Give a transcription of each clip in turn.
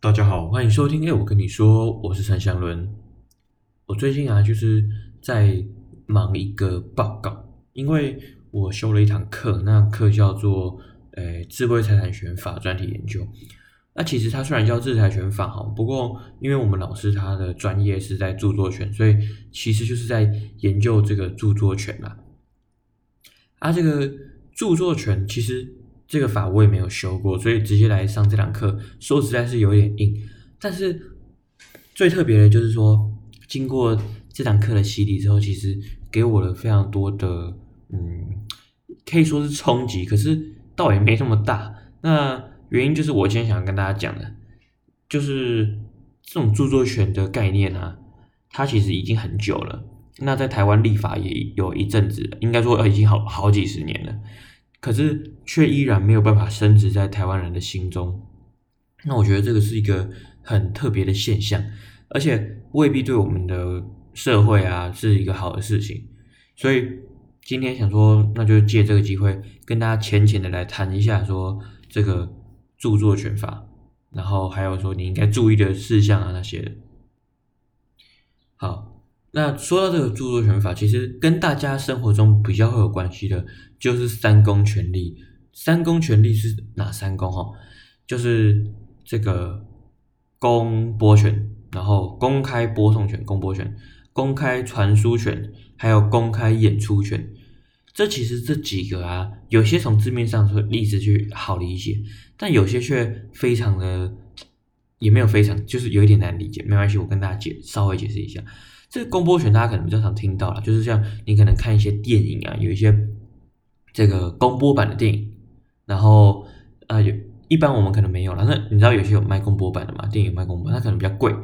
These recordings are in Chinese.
大家好，欢迎收听。哎，我跟你说，我是陈祥伦。我最近啊，就是在忙一个报告，因为我修了一堂课，那课叫做“诶，智慧财产权法专题研究”。那其实它虽然叫智财权法哈，不过因为我们老师他的专业是在著作权，所以其实就是在研究这个著作权啦。啊，这个著作权其实。这个法我也没有修过，所以直接来上这堂课，说实在是有点硬。但是最特别的就是说，经过这堂课的洗礼之后，其实给我了非常多的，嗯，可以说是冲击，可是倒也没这么大。那原因就是我今天想跟大家讲的，就是这种著作权的概念啊，它其实已经很久了。那在台湾立法也有一阵子，应该说已经好好几十年了。可是却依然没有办法升值在台湾人的心中，那我觉得这个是一个很特别的现象，而且未必对我们的社会啊是一个好的事情。所以今天想说，那就借这个机会跟大家浅浅的来谈一下，说这个著作权法，然后还有说你应该注意的事项啊那些。好。那说到这个著作权法，其实跟大家生活中比较会有关系的，就是三公权利。三公权利是哪三公？哈，就是这个公播权，然后公开播送权、公播权、公开传输权，还有公开演出权。这其实这几个啊，有些从字面上说例子去好理解，但有些却非常的也没有非常，就是有一点难理解。没关系，我跟大家解稍微解释一下。这个公播权大家可能比较常听到了，就是像你可能看一些电影啊，有一些这个公播版的电影，然后啊有一般我们可能没有了。那你知道有些有卖公播版的嘛？电影卖公播，它可能比较贵。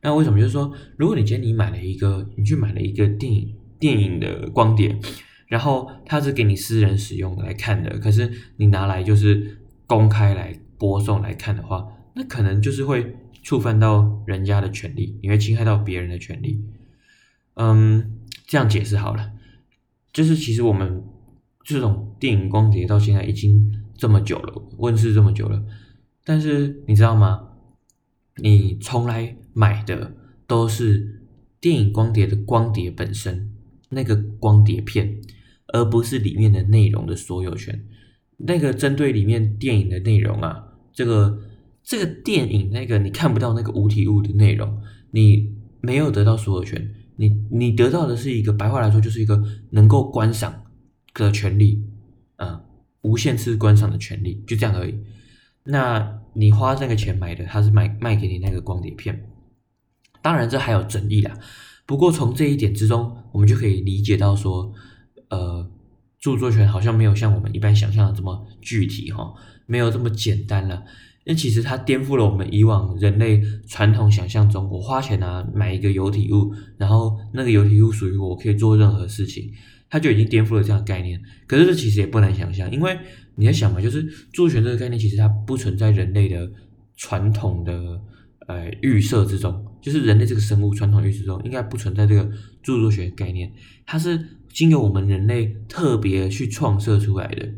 那为什么？就是说，如果你今天你买了一个，你去买了一个电影电影的光碟，然后它是给你私人使用来看的，可是你拿来就是公开来播送来看的话，那可能就是会触犯到人家的权利，你会侵害到别人的权利。嗯，这样解释好了，就是其实我们这种电影光碟到现在已经这么久了，问世这么久了，但是你知道吗？你从来买的都是电影光碟的光碟本身，那个光碟片，而不是里面的内容的所有权。那个针对里面电影的内容啊，这个这个电影那个你看不到那个无体物的内容，你没有得到所有权。你你得到的是一个白话来说，就是一个能够观赏的权利，啊，无限次观赏的权利，就这样而已。那你花那个钱买的，他是卖卖给你那个光碟片，当然这还有争议啦。不过从这一点之中，我们就可以理解到说，呃，著作权好像没有像我们一般想象的这么具体哈，没有这么简单了。那其实它颠覆了我们以往人类传统想象中，我花钱啊买一个有体物，然后那个有体物属于我，我可以做任何事情，它就已经颠覆了这样的概念。可是这其实也不难想象，因为你在想嘛，就是著作权这个概念其实它不存在人类的传统的呃预设之中，就是人类这个生物传统预设中应该不存在这个著作权概念，它是经由我们人类特别去创设出来的，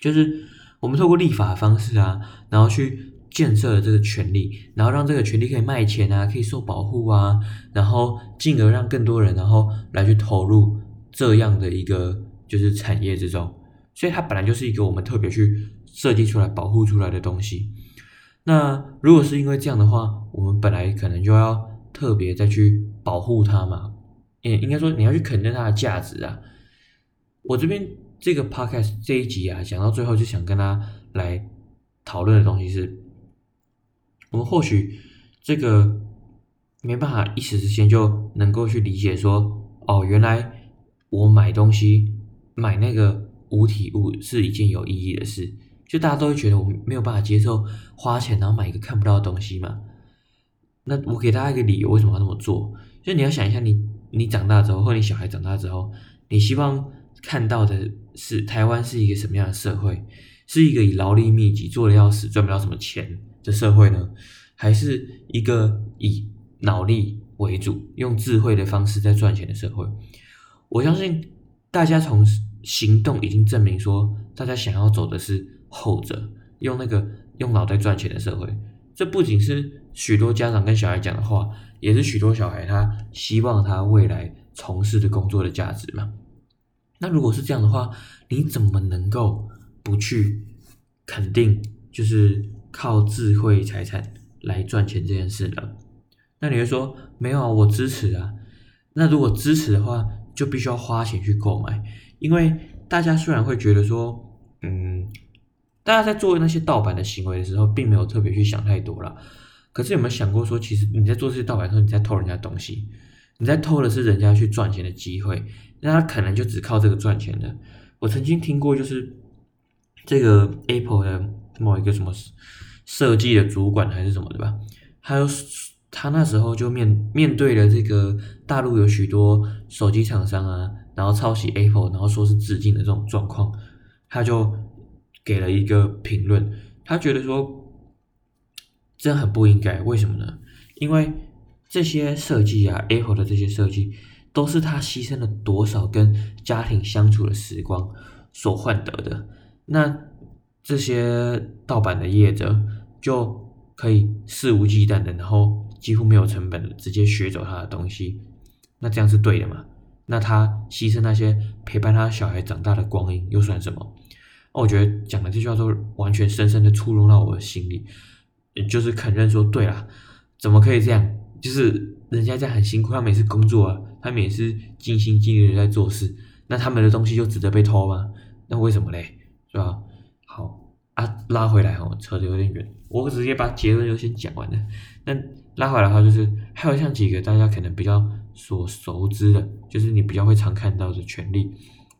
就是。我们透过立法的方式啊，然后去建设了这个权利，然后让这个权利可以卖钱啊，可以受保护啊，然后进而让更多人然后来去投入这样的一个就是产业之中，所以它本来就是一个我们特别去设计出来保护出来的东西。那如果是因为这样的话，我们本来可能就要特别再去保护它嘛，也，应该说你要去肯定它的价值啊。我这边。这个 podcast 这一集啊，讲到最后就想跟他来讨论的东西是，我们或许这个没办法一时之间就能够去理解说，哦，原来我买东西买那个无体物是一件有意义的事，就大家都会觉得我没有办法接受花钱然后买一个看不到的东西嘛。那我给大家一个理由，为什么要这么做？就你要想一下你，你你长大之后，或你小孩长大之后，你希望。看到的是台湾是一个什么样的社会？是一个以劳力密集、做的要死、赚不到什么钱的社会呢？还是一个以脑力为主、用智慧的方式在赚钱的社会？我相信大家从行动已经证明说，大家想要走的是后者，用那个用脑袋赚钱的社会。这不仅是许多家长跟小孩讲的话，也是许多小孩他希望他未来从事的工作的价值嘛。那如果是这样的话，你怎么能够不去肯定，就是靠智慧财产来赚钱这件事呢？那你会说没有啊，我支持啊。那如果支持的话，就必须要花钱去购买，因为大家虽然会觉得说，嗯。大家在做那些盗版的行为的时候，并没有特别去想太多啦。可是有没有想过说，其实你在做这些盗版的时候，你在偷人家东西，你在偷的是人家去赚钱的机会，那他可能就只靠这个赚钱的。我曾经听过，就是这个 Apple 的某一个什么设计的主管还是什么的吧，他有他那时候就面面对了这个大陆有许多手机厂商啊，然后抄袭 Apple，然后说是致敬的这种状况，他就。给了一个评论，他觉得说这样很不应该，为什么呢？因为这些设计啊，Apple 的这些设计，都是他牺牲了多少跟家庭相处的时光所换得的。那这些盗版的业者就可以肆无忌惮的，然后几乎没有成本的直接学走他的东西，那这样是对的吗？那他牺牲那些陪伴他小孩长大的光阴又算什么？我觉得讲的这句话都完全深深的触动到我的心里，就是肯认说，对啦，怎么可以这样？就是人家在很辛苦，他们也是工作啊，他们也是尽心尽力的在做事，那他们的东西就值得被偷吗？那为什么嘞？是吧？好啊，拉回来哦，扯得有点远，我直接把结论就先讲完了。那拉回来的话，就是还有像几个大家可能比较所熟知的，就是你比较会常看到的权利，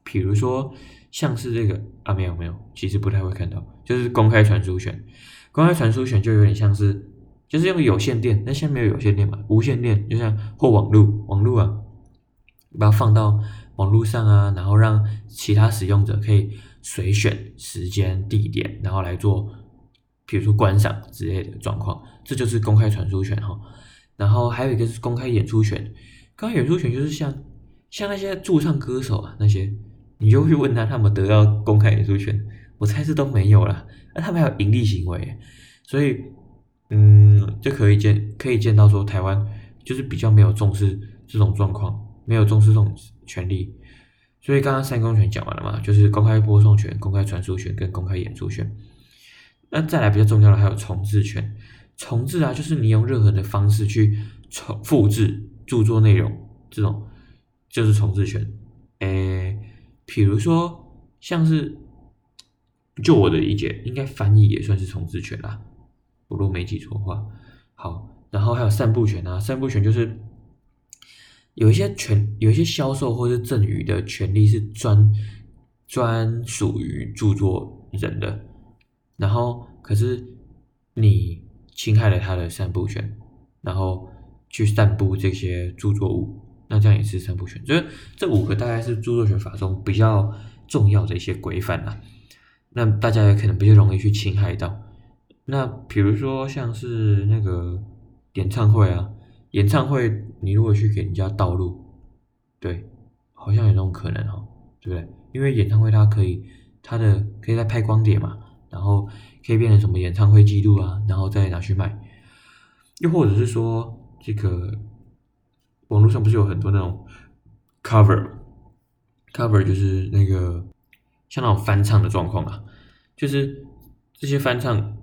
比如说。像是这个啊，没有没有，其实不太会看到，就是公开传输权。公开传输权就有点像是，就是用有线电，那现在没有有线电嘛，无线电就像或网络，网络啊，把它放到网络上啊，然后让其他使用者可以随选时间地点，然后来做，比如说观赏之类的状况，这就是公开传输权哈。然后还有一个是公开演出权，公开演出权就是像像那些驻唱歌手啊那些。你就去问他，他们得到公开演出权？我猜是都没有了。那他们还有盈利行为，所以，嗯，就可以见可以见到说，台湾就是比较没有重视这种状况，没有重视这种权利。所以刚刚三公权讲完了嘛，就是公开播送权、公开传输权跟公开演出权。那再来比较重要的还有重制权。重制啊，就是你用任何的方式去重复制著作内容，这种就是重制权。诶。比如说，像是，就我的理解，应该翻译也算是重制权啦。我如果没记错的话，好，然后还有散布权啊，散布权就是有一些权，有一些销售或是赠与的权利是专专属于著作人的，然后可是你侵害了他的散布权，然后去散布这些著作物。那这样也是散布权，就是这五个大概是著作权法中比较重要的一些规范啊。那大家也可能比较容易去侵害到。那比如说像是那个演唱会啊，演唱会你如果去给人家盗录，对，好像有这种可能哦，对不对？因为演唱会它可以，它的可以再拍光碟嘛，然后可以变成什么演唱会记录啊，然后再拿去卖。又或者是说这个。网络上不是有很多那种 cover，cover 就是那个像那种翻唱的状况啊，就是这些翻唱，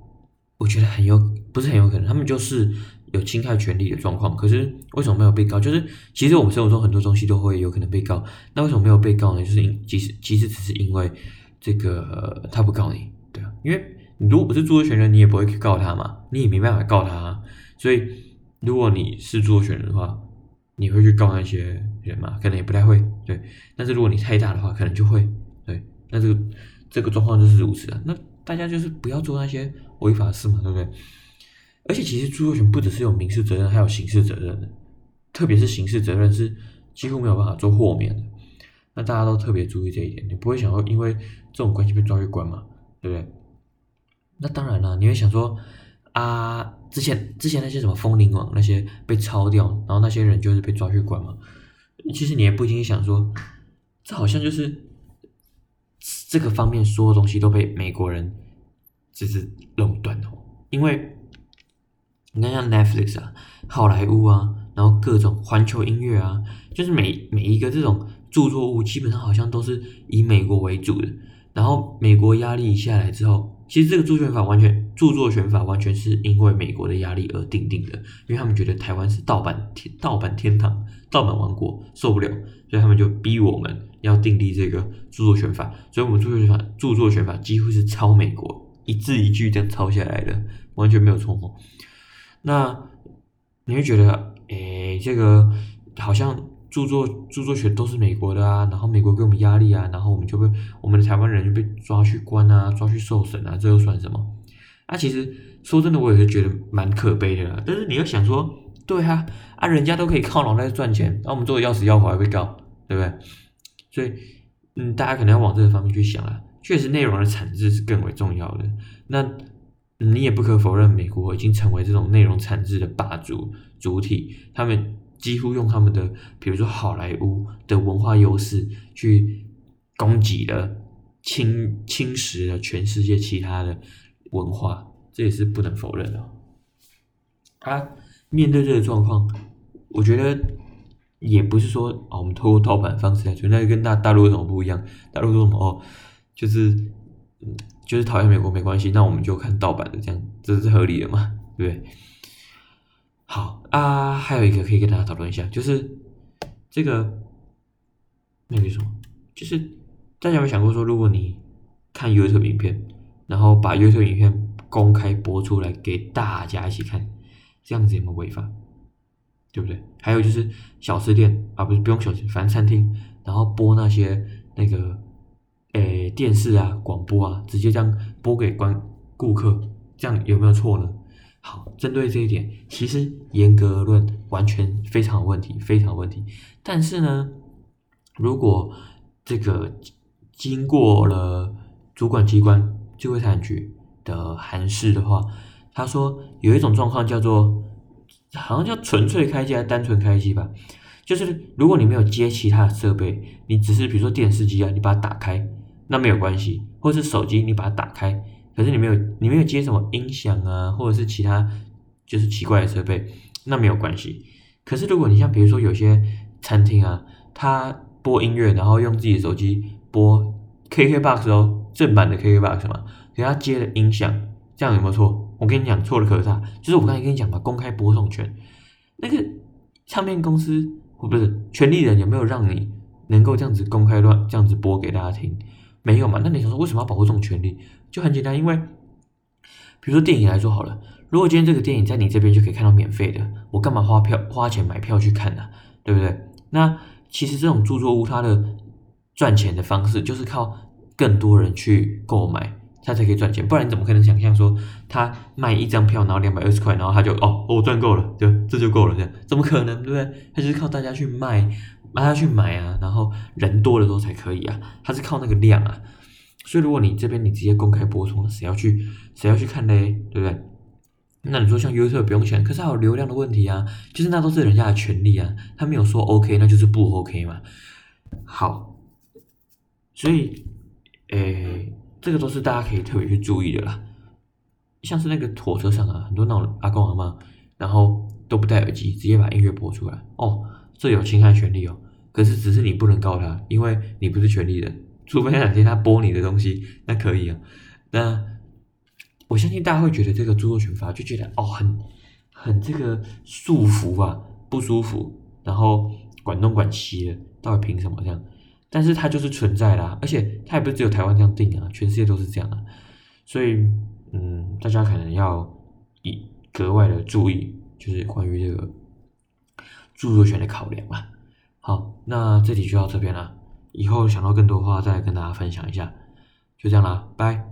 我觉得很有，不是很有可能，他们就是有侵害权利的状况。可是为什么没有被告？就是其实我们生活中很多东西都会有可能被告，那为什么没有被告呢？就是因其实其实只是因为这个他不告你，对啊，因为你如果不是著作权人，你也不会去告他嘛，你也没办法告他啊。所以如果你是著作权人的话，你会去告那些人吗？可能也不太会，对。但是如果你太大的话，可能就会，对。那这个这个状况就是如此啊。那大家就是不要做那些违法事嘛，对不对？而且其实著作权不只是有民事责任，还有刑事责任的。特别是刑事责任是几乎没有办法做豁免的。那大家都特别注意这一点，你不会想说因为这种关系被抓去关嘛，对不对？那当然了，你会想说。啊，之前之前那些什么风铃网那些被抄掉，然后那些人就是被抓去关嘛。其实你也不禁想说，这好像就是这个方面所有东西都被美国人就是垄断哦。因为你看像 Netflix 啊、好莱坞啊，然后各种环球音乐啊，就是每每一个这种著作物，基本上好像都是以美国为主的。然后美国压力下来之后，其实这个著作权法完全著作权法完全是因为美国的压力而订定的，因为他们觉得台湾是盗版天盗版天堂、盗版王国，受不了，所以他们就逼我们要订立这个著作权法。所以我们著作权法著作权法几乎是抄美国一字一句这样抄下来的，完全没有错误。那你会觉得，诶，这个好像。著作著作权都是美国的啊，然后美国给我们压力啊，然后我们就被我们的台湾人就被抓去关啊，抓去受审啊，这又算什么？啊，其实说真的，我也是觉得蛮可悲的啦。但是你要想说，对啊，啊，人家都可以靠脑袋赚钱，那我们做的要死要活还被告，对不对？所以，嗯，大家可能要往这个方面去想啊。确实，内容的产制是更为重要的。那你也不可否认，美国已经成为这种内容产制的霸主主体，他们。几乎用他们的，比如说好莱坞的文化优势去攻击了、侵侵蚀了全世界其他的文化，这也是不能否认的。他、啊、面对这个状况，我觉得也不是说哦，我们通过盗版方式来存在，跟大大陆有什么不一样？大陆说什么哦，就是，就是讨厌美国没关系，那我们就看盗版的，这样这是合理的嘛？对不对？好啊，还有一个可以跟大家讨论一下，就是这个那个什么，就是大家有没有想过说，如果你看 YouTube 影片，然后把 YouTube 影片公开播出来给大家一起看，这样子有没有违法？对不对？还有就是小吃店啊，不是不用小吃，反正餐厅，然后播那些那个诶、电视啊、广播啊，直接这样播给观顾客，这样有没有错呢？好，针对这一点，其实严格而论，完全非常有问题，非常有问题。但是呢，如果这个经过了主管机关智慧产局的函释的话，他说有一种状况叫做，好像叫纯粹开机还是单纯开机吧，就是如果你没有接其他的设备，你只是比如说电视机啊，你把它打开，那没有关系，或是手机你把它打开。可是你没有，你没有接什么音响啊，或者是其他就是奇怪的设备，那没有关系。可是如果你像比如说有些餐厅啊，他播音乐，然后用自己的手机播 KKBOX 哦，正版的 KKBOX 嘛，给他接了音响，这样有没有错？我跟你讲错了可大，就是我刚才跟你讲嘛，公开播送权，那个唱片公司或不是权利人有没有让你能够这样子公开乱这样子播给大家听？没有嘛？那你想说为什么要保护这种权利？就很简单，因为比如说电影来说好了，如果今天这个电影在你这边就可以看到免费的，我干嘛花票花钱买票去看呢？对不对？那其实这种著作物它的赚钱的方式就是靠更多人去购买，它才可以赚钱。不然你怎么可能想象说他卖一张票然后两百二十块，然后他就哦我赚够了，对，这就够了，这样怎么可能？对不对？他就是靠大家去卖。让他去买啊，然后人多的时候才可以啊，他是靠那个量啊，所以如果你这边你直接公开播出，谁要去谁要去看嘞，对不对？那你说像 YouTube 不用钱，可是还有流量的问题啊，就是那都是人家的权利啊，他没有说 OK，那就是不 OK 嘛。好，所以诶，这个都是大家可以特别去注意的啦，像是那个火车上啊，很多那种阿公阿妈，然后都不戴耳机，直接把音乐播出来哦。这有侵害权利哦，可是只是你不能告他，因为你不是权利人，除非那两天他播你的东西，那可以啊。那我相信大家会觉得这个著作权法就觉得哦，很很这个束缚啊，不舒服，然后管东管西的，到底凭什么这样？但是它就是存在啦，而且它也不是只有台湾这样定啊，全世界都是这样啊。所以嗯，大家可能要以格外的注意，就是关于这个。著作权的考量吧。好，那这题就到这边了。以后想到更多话，再跟大家分享一下。就这样啦，拜。